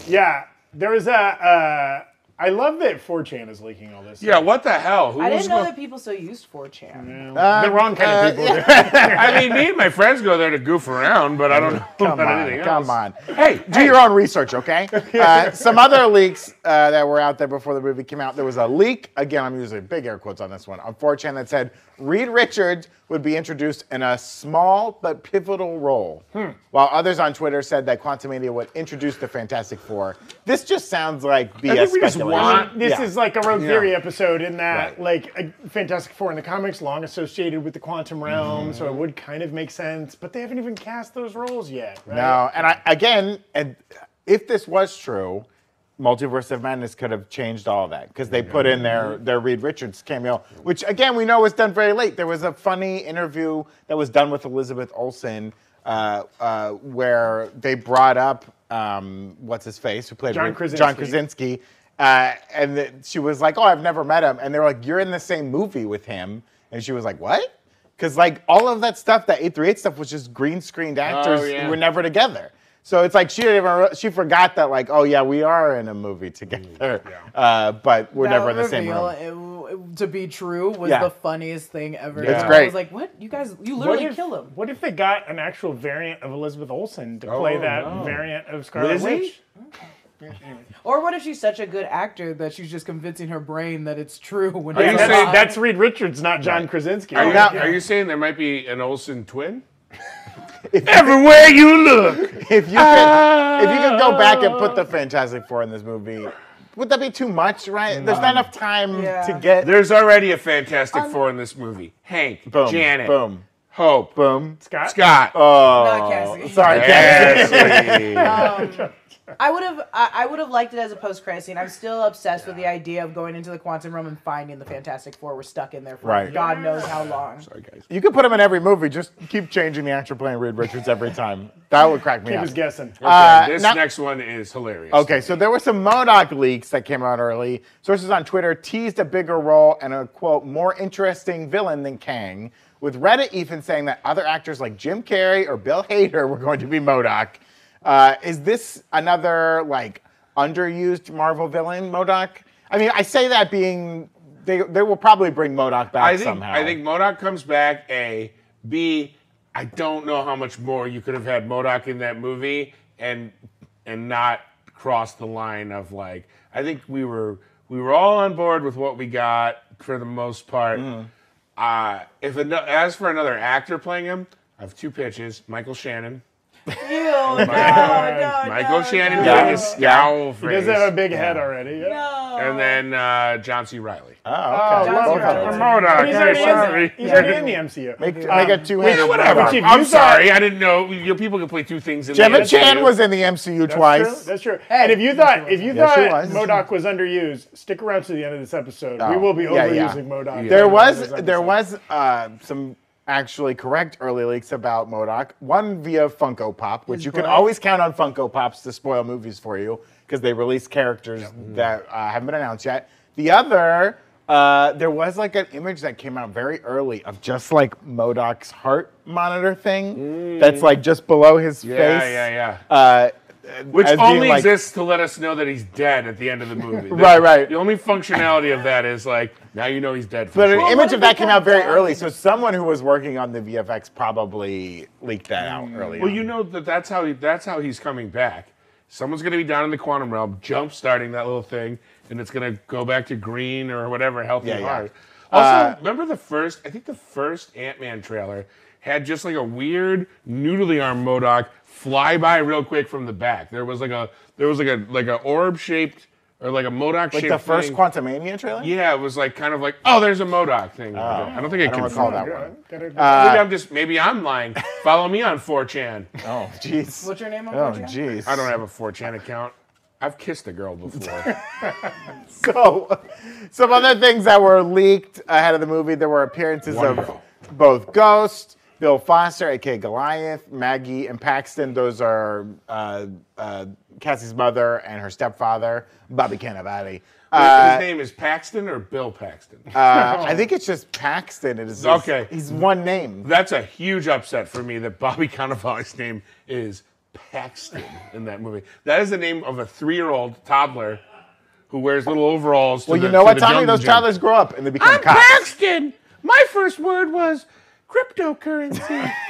yeah, there was a. Uh, I love that 4chan is leaking all this. Yeah, what the hell? Who I didn't know go- that people still used 4chan. the wrong kind uh, of people. I mean, me and my friends go there to goof around, but I don't know Come about on, anything come else. on. Hey, Do hey, your own research, okay? Uh, some other leaks uh, that were out there before the movie came out. There was a leak, again, I'm using big air quotes on this one, on 4chan that said Reed Richards would be introduced in a small but pivotal role. While others on Twitter said that Quantumania would introduce the Fantastic Four. This just sounds like BS think we just want- This Yeah. is like a Rogue Yeah. Theory episode in that, Right. like, a Fantastic Four in the comics, long associated with the quantum realm, so it mm-hmm. would kind of make sense. But they haven't even cast those roles yet. Right? No, and I, again, and if this was true, Multiverse of Madness could have changed all that because they put in their their Reed Richards cameo, which again we know was done very late. There was a funny interview that was done with Elizabeth Olsen uh, uh, where they brought up um, what's his face who played John John Krasinski. Krasinski, uh, and the, she was like, "Oh, I've never met him," and they were like, "You're in the same movie with him," and she was like, "What?" Because like all of that stuff, that 838 stuff, was just green screened actors yeah. who were never together. So it's like she didn't even she forgot that like oh yeah we are in a movie together, uh, but we're That never in the same reveal, room. it- it- to be true was Yeah. the funniest thing ever. It's great. I was like, what? You guys, you literally if, kill him. what if they got an actual variant of Elizabeth Olsen to play Oh, that no. variant of Scarlet Lizzie? Witch? Or what if she's such a good actor that she's just convincing her brain that it's true when Are it's you saying? That's Reed Richards, not John Krasinski. Are you, Now- are you saying there might be an Olsen twin? Everywhere you look. If you could, if you could go back and put the ah. Fantastic Four in this movie, would that be too much? Right? There's not enough time Yeah. to get. There's already a Fantastic um, Four in this movie. Hank, boom, Janet, boom, Hope, boom. Scott? Scott. Oh, Not Cassie. sorry, Cassie. Um, I would have I, I would have liked it as a post credit scene. I'm still obsessed with the idea of going into the quantum realm and finding the Fantastic Four. We're stuck in there for Right. God knows how long. Sorry, guys. You could put him in every movie. Just keep changing the actor playing Reed Richards every time. That would crack me Keep up. us guessing. Okay, Uh, this now- next one is hilarious. Okay, so there were some MODOK leaks that came out early. Sources on Twitter teased a bigger role and a quote more interesting villain than Kang, with Reddit even saying that other actors like Jim Carrey or Bill Hader were going to be MODOK. Uh, is this another like underused Marvel villain, MODOK? I mean, I say that being they they will probably bring MODOK back I think somehow. I think MODOK comes back. A, B. I don't know how much more you could have had MODOK in that movie and and not cross the line of like. I think we were we were all on board with what we got for the most part. Mm-hmm. Uh, if as for another actor playing him, I have two pitches: Michael Shannon. Ew, no, no, no, Michael no, Shannon no. doing his scowl He face. does have a big head already. Yeah. No. and then uh, John C. Reilly. Oh, okay. Johnson Both of Reilly. MODOK. He's already, sorry. in, he's already in the MCU. Make, Um, make a two-handed Yeah, whatever. Which I'm sorry. thought- I didn't know. You people can play two things in Gemma the Chan was in the MCU That's twice. True. That's true. Hey, and if you thought if you Yes, thought was. MODOK was underused, stick around to the end of this episode. we Oh, will be yeah, yeah. overusing MODOK. There was there was uh, some actually correct early leaks about MODOK. One via Funko Pop, which His you can brother? always count on Funko Pops to spoil movies for you because they release characters that uh, haven't been announced yet. The other. Uh, there was like an image that came out very early of just like MODOK's heart monitor thing that's like just below his Yeah, face. yeah, yeah. Uh, Which as being, only like- exists to let us know that he's dead at the end of the movie. The- Right, right. The only functionality of that is like now you know he's dead. For But sure. an Well, image of that came out very back early, so someone who was working on the VFX probably leaked that out early. Well, on. you know that that's how he, that's how he's coming back. Someone's going to be down in the quantum realm, jump starting that little thing, and it's going to go back to green or whatever, healthy Yeah, yeah. heart. Also, Uh, remember the first? I think the first Ant Man trailer had just like a weird noodly arm MODOK fly by real quick from the back. There was like a there was like a like a orb shaped or like a MODOK like shaped Like the first thing. Quantumania trailer. Yeah, it was like kind of like, oh, there's a MODOK thing. I don't think I, I can recall that one. Gotta- Uh, Maybe I'm just maybe I'm lying. Follow me on 4chan. Oh, jeez. What's your name on Oh, 4chan? Oh, jeez. I don't have a 4chan account. I've kissed a girl before. So, some other things that were leaked ahead of the movie. There were appearances Wonderful. of both Ghost, Bill Foster, aka Goliath, Maggie, and Paxton. Those are uh, uh, Cassie's mother and her stepfather, Bobby Cannavale. Uh, His name is Paxton or Bill Paxton. uh, I think it's just Paxton. It is Okay. He's one name. That's a huge upset for me that Bobby Cannavale's name is Paxton in that movie. That is the name of a three-year-old toddler who wears little overalls. To Well, the, you know to what, the Tommy? jungle Those gym. toddlers grow up and they become I'm cops. Paxton. My first word was cryptocurrency.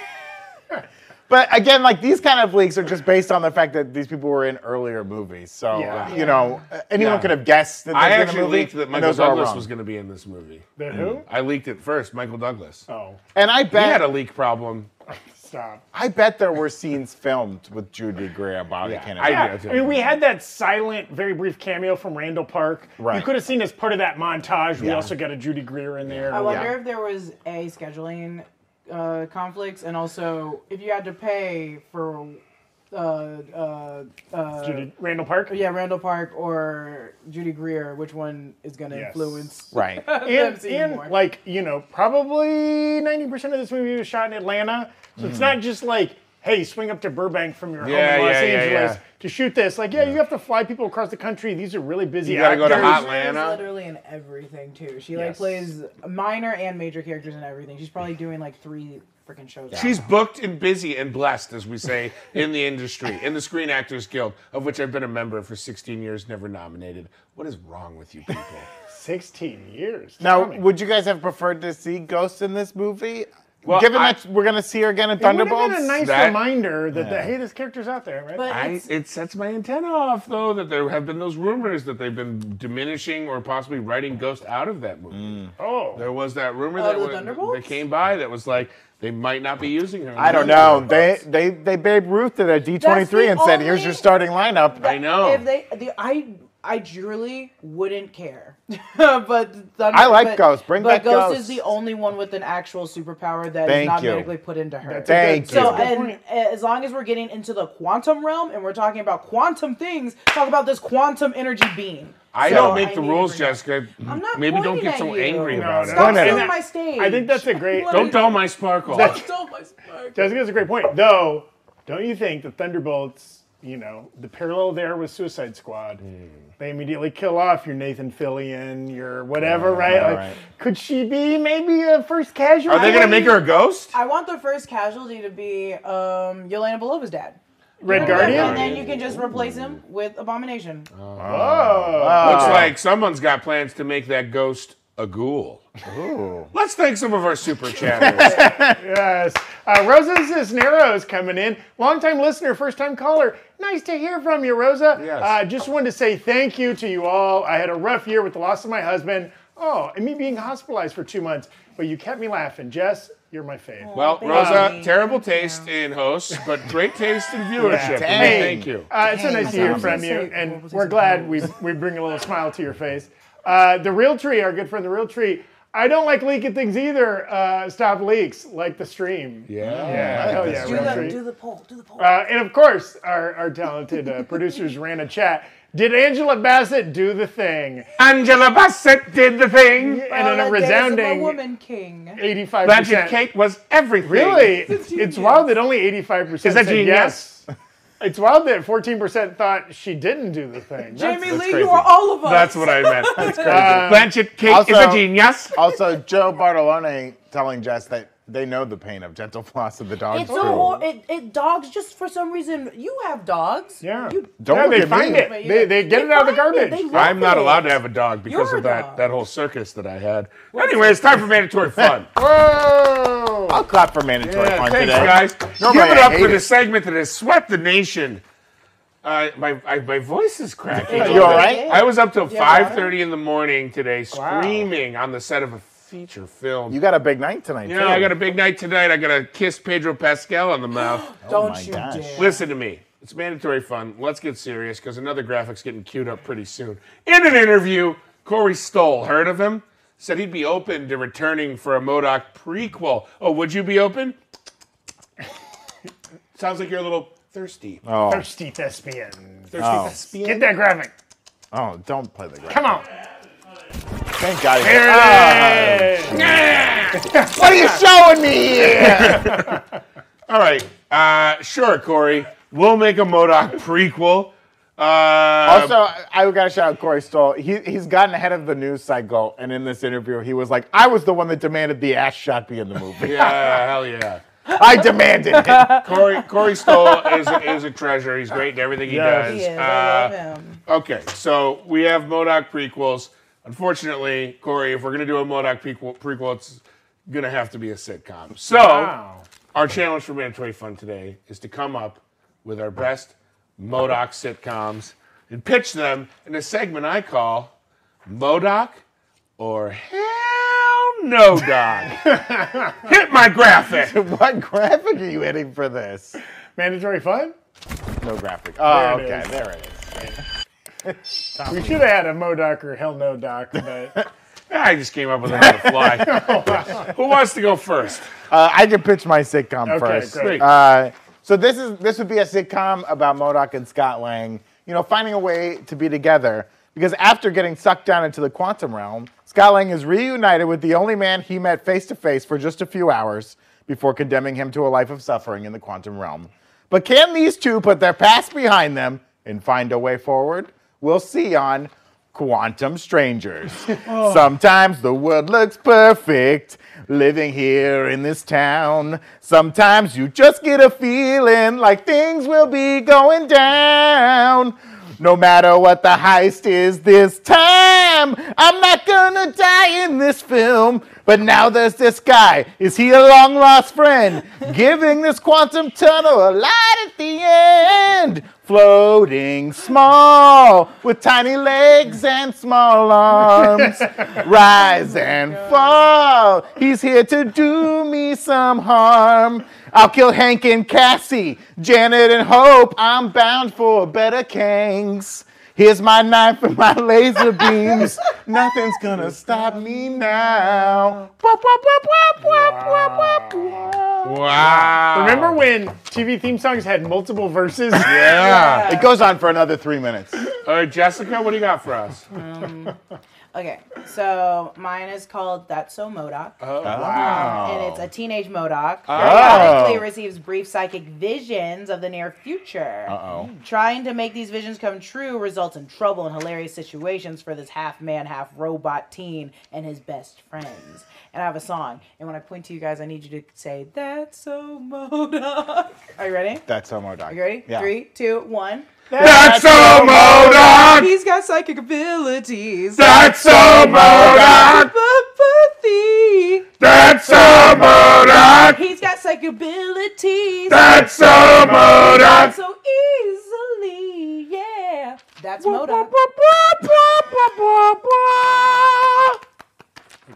But again, like these kind of leaks are just based on the fact that these people were in earlier movies. So Yeah. you know, anyone Yeah. could have guessed that I they'd been in actually a movie, leaked that and Michael those are all Douglas wrong. was going to be in this movie. The hmm. who? I leaked it first, Michael Douglas. Oh, And I bet. He had a leak problem. stop. I bet there were scenes filmed with Judy Greer and Bobby Yeah, Kennedy. I- Yeah, Yeah, I mean, we had that silent, very brief cameo from Randall Park. Right. You could have seen as part of that montage. We also got a Judy Greer in there. I wonder Yeah. if there was a scheduling uh, conflicts, and also if you had to pay for uh, uh, uh, Judy, Randall Park. yeah, Randall Park or Judy Greer, which one is going to Yes. influence Right. and, seeing and more? like you know probably 90% of this movie was shot in atlanta so Mm-hmm. it's not just like hey, swing up to Burbank from your Yeah, home in Los yeah, yeah, Angeles yeah. To shoot this. Like, yeah, you have to fly people across the country. These are really busy You gotta go to actors. She's Atlanta. literally in everything too. She like plays minor and major characters in everything. She's probably doing like three freaking shows. out She's booked and busy and blessed, as we say in the industry, in the Screen Actors Guild, of which I've been a member for 16 years, never nominated. What is wrong with you people? 16 years. Now, me. would you guys have preferred to see Ghost in this movie? Well, Given I- that we're gonna see her again in It would have Thunderbolts, been a nice That- reminder that, the, hey, this character's out there, right? But I, it's, it sets my antenna off, though, that there have been those rumors that they've been diminishing or possibly writing Ghost out of that movie. Mm. oh, There was that rumor Oh, that, the wa- Thunderbolts? that came by that was like they might not be using her. I don't know. They they they Babe Ruth at a D twenty three and That's the said, "Here's your starting lineup." I know. If they, the, I, I truly wouldn't care. but Thunder, I like but, Ghost. Bring but back Ghost But Ghost. is the only one with an actual superpower that is Thank not you. medically put into her. That's Thank good- you. So, that's a good and eh, as long as we're getting into the quantum realm and we're talking about quantum things, talk about this quantum energy being. I So don't make I the rules, Jessica. I'm not Maybe don't get at so you. angry No, about no. it. Stop Point at stealing my stage. I think that's a great. Don't dull my sparkle. Stole my spark. Jessica's a great point. Though, don't you think the Thunderbolts, you know, the parallel there with Suicide Squad, hmm. They immediately kill off your Nathan Fillion, your whatever, right? Like, right. Could she be maybe a first casualty? Are they going to make her a ghost? I want the first casualty to be um, Yelena Belova's dad. Red Guardian? And then you can just replace him with Abomination. Oh. Looks like someone's got plans to make that ghost a ghoul. Ooh. Let's thank some of our super chatters. Yes. Uh, Rosa Cisneros coming in. Longtime listener, first time caller. Nice to hear from you, Rosa. Yes. Uh, just wanted to say thank you to you all. I had a rough year with the loss of my husband. Oh, and me being hospitalized for two months. But you kept me laughing. Jess, you're my fave. well, Rosa, you. terrible taste in hosts, but great taste in viewership. Yeah. And Dang. Thank you. Uh, it's so nice to hear thought I was from you, and we're glad we we bring a little smile to your face. Uh, the real tree, our good friend, the real tree. I don't like leaking things either. Uh, stop leaks, like the stream. Yeah. Yeah, hell yeah, Do real the, tree. do the poll. Do the poll. Uh, and of course, our, our talented uh, producers ran a chat. Did Angela Bassett do the thing? Angela Bassett did the thing. And on a Well, the days of a resounding woman king. 85%. Magic cake was everything. Really? It's wild that only 85% Is that said genius? yes. It's wild that 14% thought she didn't do the thing. Jamie That's- Lee, crazy. you are all of us. That's what I meant. That's crazy. Uh, Blanchett cake is a genius. Also, Joe Bartolone telling Jess that they know the pain of gentle floss of the dog. It's so hor- it, it dogs just for some reason you have dogs. Yeah. You, Don't yeah, look they at find me. it. But They, they get they it out of the find it. garbage. They love I'm not it. allowed to have a dog because You're of that, dog. that whole circus that I had. Anyway, it's time for mandatory fun. Whoa! I'll clap for mandatory Yeah, fun thanks, today. guys. Normally Give it I up hate for it. the segment that has swept the nation. Uh, my I, my voice is cracking. You little all bit. right? I was up till 5:30 in the morning today, Wow. screaming on the set of a feature film. You got a big night tonight, yeah, too. I got a big night tonight. I got to kiss Pedro Pascal on the mouth. Don't oh my you gosh. dare. Listen to me. It's mandatory fun. Let's get serious because another graphic's getting queued up pretty soon. In an interview, Corey Stoll, heard of him? Said he'd be open to returning for a MODOK prequel. Oh, would you be open? Sounds like you're a little thirsty. Oh, Thirsty thespian. Thirsty Oh. thespian? Get that graphic. oh, don't play the graphic. Come on. Thank God. There Ah. it is. What are you showing me here? All right. Uh, sure, Corey. We'll make a MODOK prequel. Uh, Also, I, I got to shout out Corey Stoll. He, he's gotten ahead of the news cycle, and in this interview, he was like, "I was the one that demanded the ass shot be in the movie. yeah, hell yeah. I demanded it." Corey Corey Stoll is a, is a treasure. He's great in everything he Yes. does. He is. Uh, I love him. Okay, so we have MODOK prequels. Unfortunately, Corey, if we're gonna do a MODOK prequel, prequel it's gonna have to be a sitcom. So Wow. our challenge for mandatory fun today is to come up with our best MODOK sitcoms and pitch them in a segment I call MODOK or Hell No Doc. Hit my graphic. what graphic are you hitting for this? Mandatory fun? No graphic. Oh, There okay, is. there it is. We should have had a MODOK or Hell No Doc, but I just came up with it on the fly. Who wants to go first? Uh, I can pitch my sitcom Okay, first. great. Uh, so this is this would be a sitcom about MODOK and Scott Lang, you know, finding a way to be together. Because after getting sucked down into the quantum realm, Scott Lang is reunited with the only man he met face to face for just a few hours before condemning him to a life of suffering in the quantum realm. But can these two put their past behind them and find a way forward? We'll see on Quantum Strangers. Oh. Sometimes the world looks perfect living here in this town. Sometimes you just get a feeling like things will be going down. No matter what the heist is this time, I'm not gonna die in this film. But now there's this guy. Is he a long lost friend? Giving this quantum tunnel a light at the end. Floating small with tiny legs and small arms. Rise and oh fall. He's here to do me some harm. I'll kill Hank and Cassie, Janet and Hope. I'm bound for better kangs. Here's my knife and my laser beams. Nothing's gonna stop me now. Wap. Wow. Remember when TV theme songs had multiple verses? Yeah. It goes on for another three minutes. All right, Jessica, what do you got for us? Um, Okay, so mine is called That's So MODOK. Oh, ah. Wow. and it's a teenage MODOK. Oh. Periodically receives brief psychic visions of the near future. Uh-oh. Trying to make these visions come true results in trouble and hilarious situations for this half man, half robot teen and his best friends. And I have a song, and when I point to you guys, I need you to say, That's so MODOK. Are you ready? That's so MODOK. Are you ready? Yeah. Three, two, one. That's so MODOK! He's got psychic abilities. That's so MODOK! Telepathy. That's so MODOK! He's got psychic abilities. That's so MODOK! so easily, yeah. That's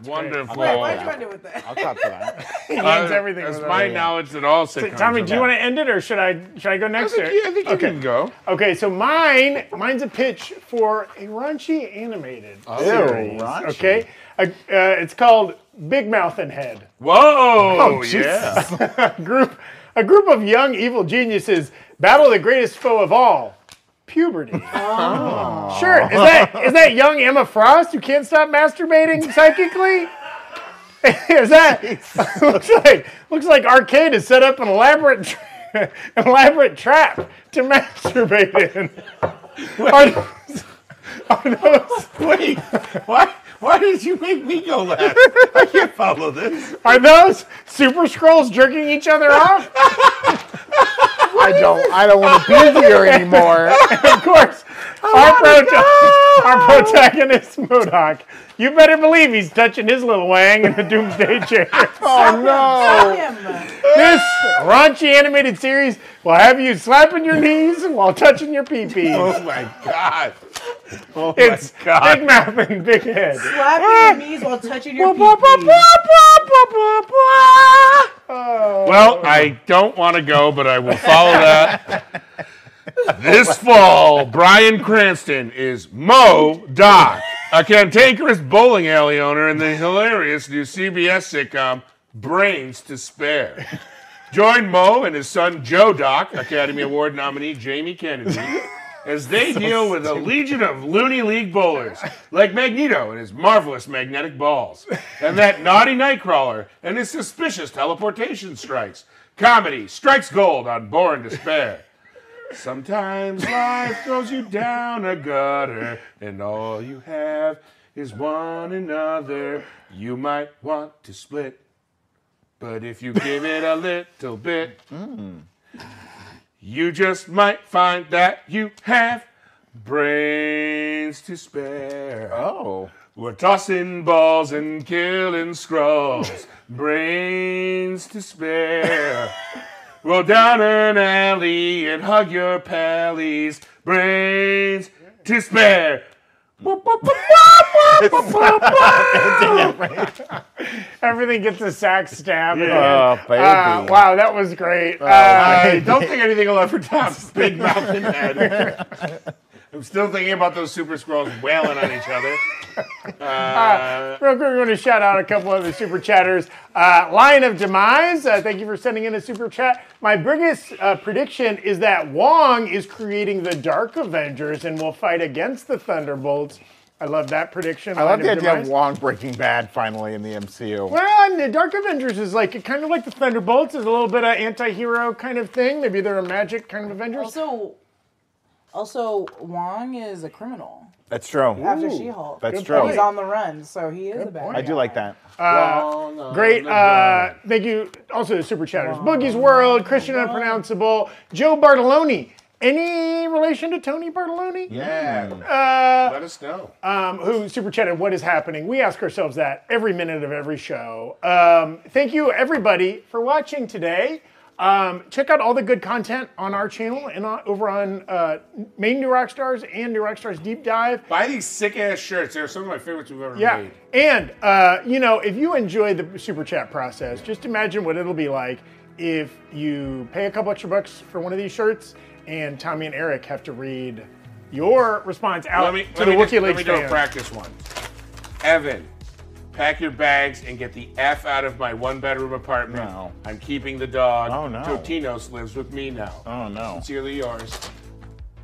MODOK. Wonderful. Wait, why'd you want to do with that? I'll clap for that. He Uh, ends everything. That's my a- knowledge that all sitcoms Tommy, do you want to end it or should I should I go I next? think, or- you, I think you okay. can go. Okay, so mine mine's a pitch for a raunchy animated series. raunchy. Okay, uh, uh, it's called Big Mouth and Head. Whoa! Oh, yeah. a group a group of young evil geniuses battle the greatest foe of all, puberty. Oh. Sure, is that is that young Emma Frost who can't stop masturbating psychically? is that looks like looks like Arcade has set up an elaborate tra- an elaborate trap to masturbate in. Are those, are those Wait, why, why did you make me go last? I can't follow this. are those Super Skrulls jerking each other off? I don't. I don't want to be here anymore. of course, our, prota- our protagonist, MODOK. You better believe he's touching his little wang in the doomsday chair. Oh no! This raunchy animated series will have you slapping your knees while touching your pee-pee. Oh my god. Oh it's my god. big mouth and big head. Slapping your eh. knees while touching your pee Oh. Well, I don't want to go, but I will follow that. this fall, Bryan Cranston is Mo Doc, a cantankerous bowling alley owner in the hilarious new CBS sitcom Brains to Spare. Join Mo and his son Joe Doc, Academy Award nominee Jamie Kennedy, as they deal with a legion of loony league bowlers, like Magneto and his marvelous magnetic balls, and that naughty Nightcrawler and his suspicious teleportation strikes. Comedy strikes gold on Born Spare. Sometimes life throws you down a gutter, and all you have is one another. You might want to split, but if you give it a little bit, hmm. You just might find that you have brains to spare. Oh. We're tossing balls and killing Skrulls, brains to spare. Roll down an alley and hug your pallies, brains to spare. Everything gets a sack stab. it. Oh, baby. Uh, wow, that was great. Uh, I don't think anything will ever top Big Mouth and Head. I'm still thinking about those Super Skrulls wailing on each other. Uh, Real quick, we're going to shout out a couple of the super chatters. Uh, Lion of Demise, uh, thank you for sending in a super chat. My biggest uh, prediction is that Wong is creating the Dark Avengers and will fight against the Thunderbolts. I love that prediction. I love the idea of Wong breaking bad finally in the MCU. Well, and the Dark Avengers is like kind of like the Thunderbolts is a little bit of anti-hero kind of thing. Maybe they're a magic kind of Avengers. Also, also Wong is a criminal That's true. after She-Hulk. That's Good true. point. He's on the run, so he is a bad. One. I do like that. Oh, no, Great. no, Uh, thank you. Also, the super chatters. Boogie's World, Christian Unpronounceable, Joe Bartoloni. Any relation to Tony Bartoloni? Yeah. Uh, Let us know. um, who super chatted what is happening. We ask ourselves that every minute of every show. Um, thank you, everybody, for watching today. Um, check out all the good content on our channel and on, over on uh, Main New Rockstars and New Rockstars Deep Dive. Buy these sick ass shirts. They're some of my favorites we've ever Yeah, made. and uh, you know, if you enjoy the super chat process, just imagine what it'll be like if you pay a couple extra bucks for one of these shirts, and Tommy and Erik have to read your response out Let me, to let the me, just, Wookiee let League me do a fans. practice one. Evan, pack your bags and get the F out of my one bedroom apartment. No. I'm keeping the dog. Oh, no. Totinos lives with me now. Oh no. Sincerely yours,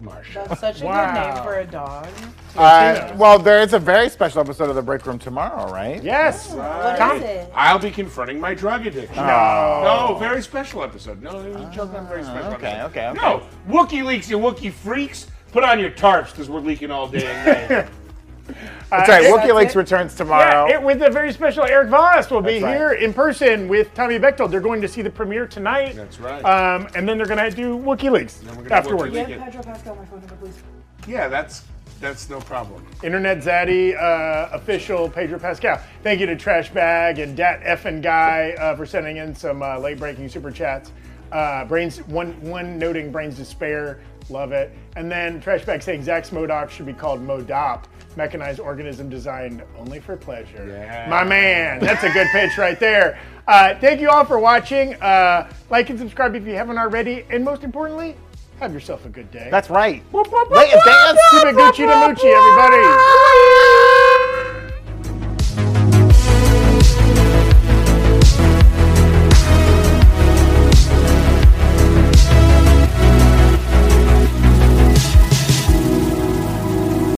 Marsha. That's such a Wow. good name for a dog. Uh, well, there is a very special episode of The Break Room tomorrow, right? Yes. What Tom- is it? I'll be confronting my drug addiction. No. No, very special episode. No, it was a joke on a very special okay, episode. okay, okay. No, Wookie leaks, you Wookie freaks. Put on your tarps because we're leaking all day and night. That's right. Uh, Wookiee that's Leaks it? returns tomorrow. Yeah, it, with a very special Erik Voss will be right. here in person with Tommy Bechtold. They're going to see the premiere tonight. That's right. Um, and then they're going to do WikiLeaks we're gonna do afterwards. WikiLeaks. Give Pedro Pascal my phone number, please. yeah, that's that's no problem. Internet Zaddy, uh, official Pedro Pascal. Thank you to Trash Bag and Dat Effin Guy uh, for sending in some uh, late breaking super chats. Uh, brains one one noting brains despair, love it. And then Trash Bag saying Zax MODOK should be called Modop, mechanized organism designed only for pleasure. Yeah. My man, that's a good pitch right there. Uh, thank you all for watching. Uh, like and subscribe if you haven't already, and most importantly, have yourself a good day. That's right. It dance. whoop, Gucci to Moochie, everybody.